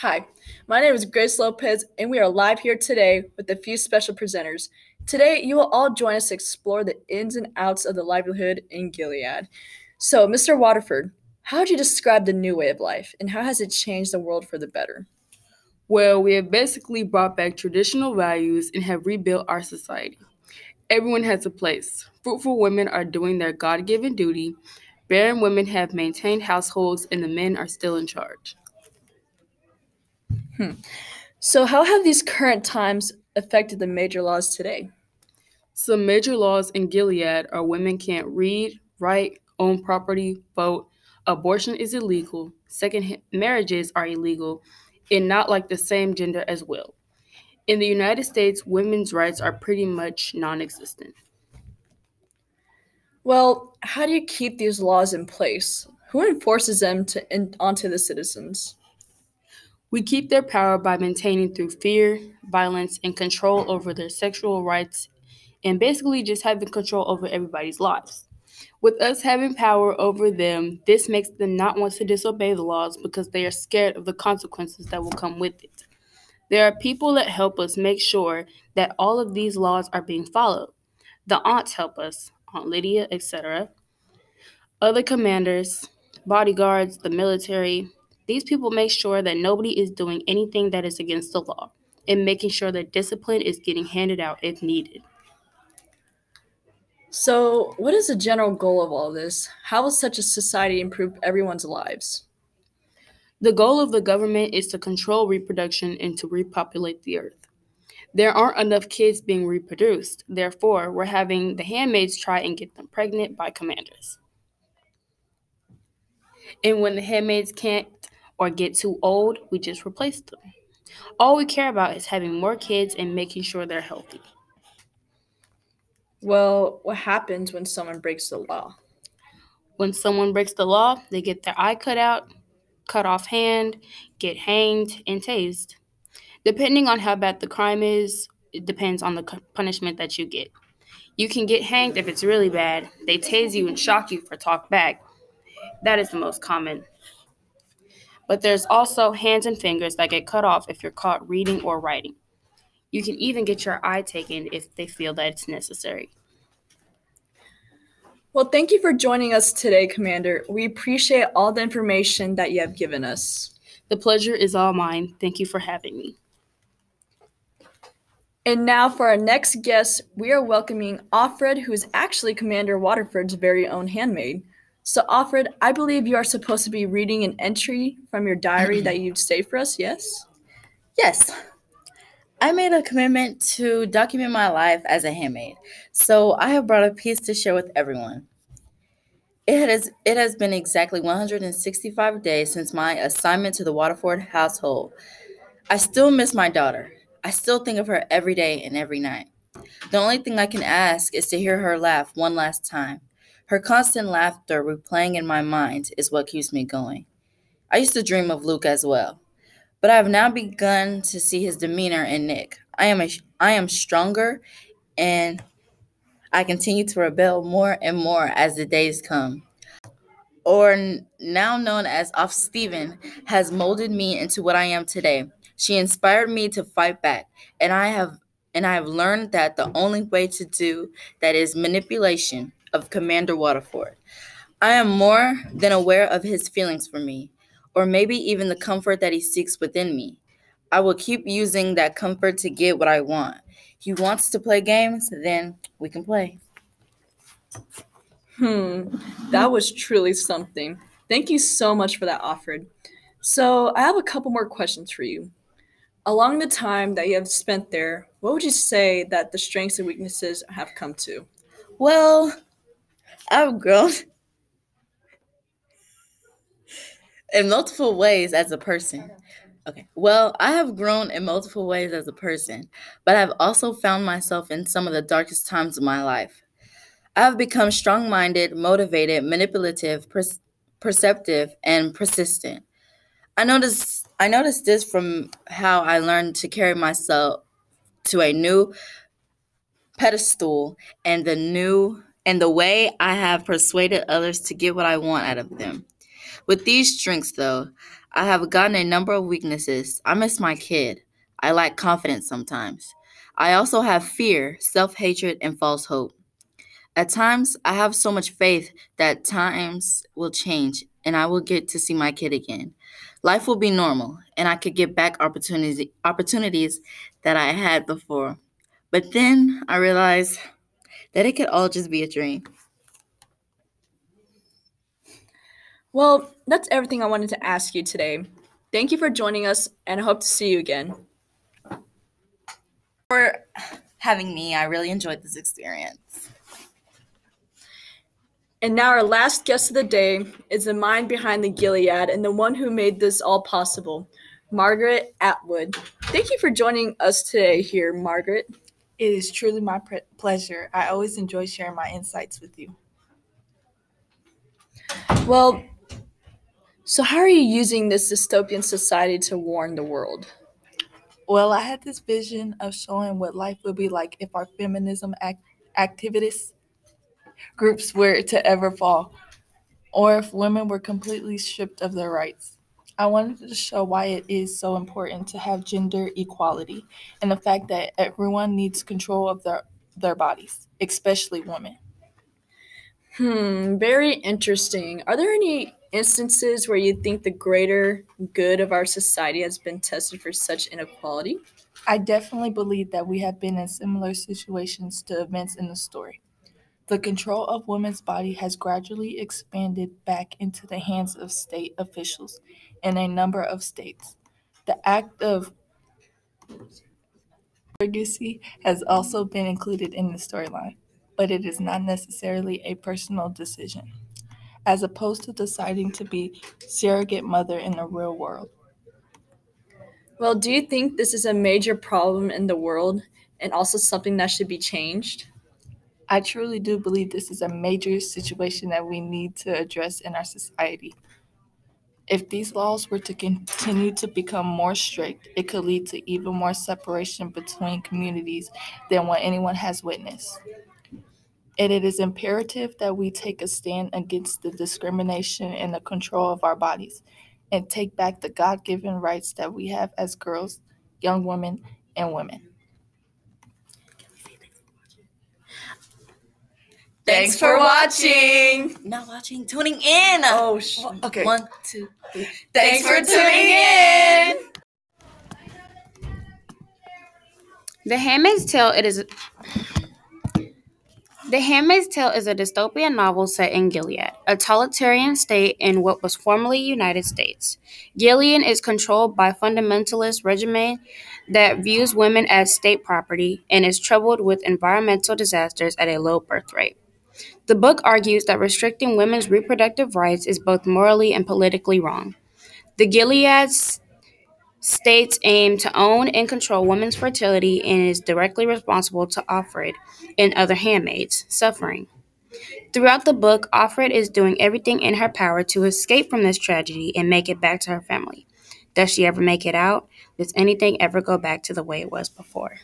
Hi, my name is Grace Lopez, and we are live here today with a few special presenters. Today, you will all join us to explore the ins and outs of the livelihood in Gilead. So, Mr. Waterford, how would you describe the new way of life, and how has it changed the world for the better? Well, we have basically brought back traditional values and have rebuilt our society. Everyone has a place. Fruitful women are doing their God given duty, barren women have maintained households, and the men are still in charge. Hmm. So, how have these current times affected the major laws today? Some major laws in Gilead are women can't read, write, own property, vote, abortion is illegal, second marriages are illegal, and not like the same gender as well. In the United States, women's rights are pretty much non existent. Well, how do you keep these laws in place? Who enforces them to in, onto the citizens? We keep their power by maintaining through fear, violence, and control over their sexual rights, and basically just having control over everybody's lives. With us having power over them, this makes them not want to disobey the laws because they are scared of the consequences that will come with it. There are people that help us make sure that all of these laws are being followed. The aunts help us, Aunt Lydia, etc. Other commanders, bodyguards, the military, these people make sure that nobody is doing anything that is against the law and making sure that discipline is getting handed out if needed. So, what is the general goal of all this? How will such a society improve everyone's lives? The goal of the government is to control reproduction and to repopulate the earth. There aren't enough kids being reproduced, therefore, we're having the handmaids try and get them pregnant by commanders. And when the handmaids can't or get too old, we just replace them. All we care about is having more kids and making sure they're healthy. Well, what happens when someone breaks the law? When someone breaks the law, they get their eye cut out, cut off hand, get hanged, and tased. Depending on how bad the crime is, it depends on the punishment that you get. You can get hanged if it's really bad. They tase you and shock you for talk back. That is the most common but there's also hands and fingers that get cut off if you're caught reading or writing. You can even get your eye taken if they feel that it's necessary. Well, thank you for joining us today, Commander. We appreciate all the information that you have given us. The pleasure is all mine. Thank you for having me. And now for our next guest, we are welcoming Offred, who is actually Commander Waterford's very own handmaid. So, Offred, I believe you are supposed to be reading an entry from your diary that you'd say for us, yes? Yes. I made a commitment to document my life as a handmaid, so I have brought a piece to share with everyone. It has, it has been exactly 165 days since my assignment to the Waterford household. I still miss my daughter. I still think of her every day and every night. The only thing I can ask is to hear her laugh one last time. Her constant laughter replaying in my mind is what keeps me going. I used to dream of Luke as well, but I have now begun to see his demeanor in Nick. I am a, I am stronger and I continue to rebel more and more as the days come. Or now known as Ofsteven has molded me into what I am today. She inspired me to fight back, and I have and I have learned that the only way to do that is manipulation of Commander Waterford. I am more than aware of his feelings for me, or maybe even the comfort that he seeks within me. I will keep using that comfort to get what I want. He wants to play games, then we can play. Hmm, that was truly something. Thank you so much for that, Offred. So, I have a couple more questions for you. Along the time that you have spent there, what would you say that the strengths and weaknesses have come to? Well, Oh, I've grown in multiple ways as a person. Okay. Well, I have grown in multiple ways as a person, but I've also found myself in some of the darkest times of my life. I have become strong minded, motivated, manipulative, per- perceptive, and persistent. I noticed I noticed this from how I learned to carry myself to a new pedestal and the new and the way I have persuaded others to get what I want out of them. With these strengths, though, I have gotten a number of weaknesses. I miss my kid. I lack confidence sometimes. I also have fear, self hatred, and false hope. At times, I have so much faith that times will change and I will get to see my kid again. Life will be normal and I could get back opportunities opportunities that I had before. But then I realized that it could all just be a dream. Well, that's everything I wanted to ask you today. Thank you for joining us, and I hope to see you again. For having me, I really enjoyed this experience. And now, our last guest of the day is the mind behind the Gilead and the one who made this all possible, Margaret Atwood. Thank you for joining us today here, Margaret. It is truly my pre- pleasure. I always enjoy sharing my insights with you. Well, so how are you using this dystopian society to warn the world? Well, I had this vision of showing what life would be like if our feminism act- activists groups were to ever fall, or if women were completely stripped of their rights. I wanted to show why it is so important to have gender equality and the fact that everyone needs control of their, their bodies, especially women. Hmm, very interesting. Are there any instances where you think the greater good of our society has been tested for such inequality? I definitely believe that we have been in similar situations to events in the story. The control of women's body has gradually expanded back into the hands of state officials in a number of states. The act of surrogacy has also been included in the storyline, but it is not necessarily a personal decision, as opposed to deciding to be surrogate mother in the real world. Well, do you think this is a major problem in the world and also something that should be changed? I truly do believe this is a major situation that we need to address in our society. If these laws were to continue to become more strict, it could lead to even more separation between communities than what anyone has witnessed. And it is imperative that we take a stand against the discrimination and the control of our bodies and take back the God given rights that we have as girls, young women, and women. Thanks for watching. Not watching, tuning in. Oh, sh- okay. One, two, three. Thanks for tuning in. The Handmaid's Tale it is The Handmaid's Tale is a dystopian novel set in Gilead, a totalitarian state in what was formerly United States. Gilead is controlled by fundamentalist regime that views women as state property and is troubled with environmental disasters at a low birth rate. The book argues that restricting women's reproductive rights is both morally and politically wrong. The Gilead states aim to own and control women's fertility and is directly responsible to Offred and other handmaids suffering. Throughout the book, Offred is doing everything in her power to escape from this tragedy and make it back to her family. Does she ever make it out? Does anything ever go back to the way it was before?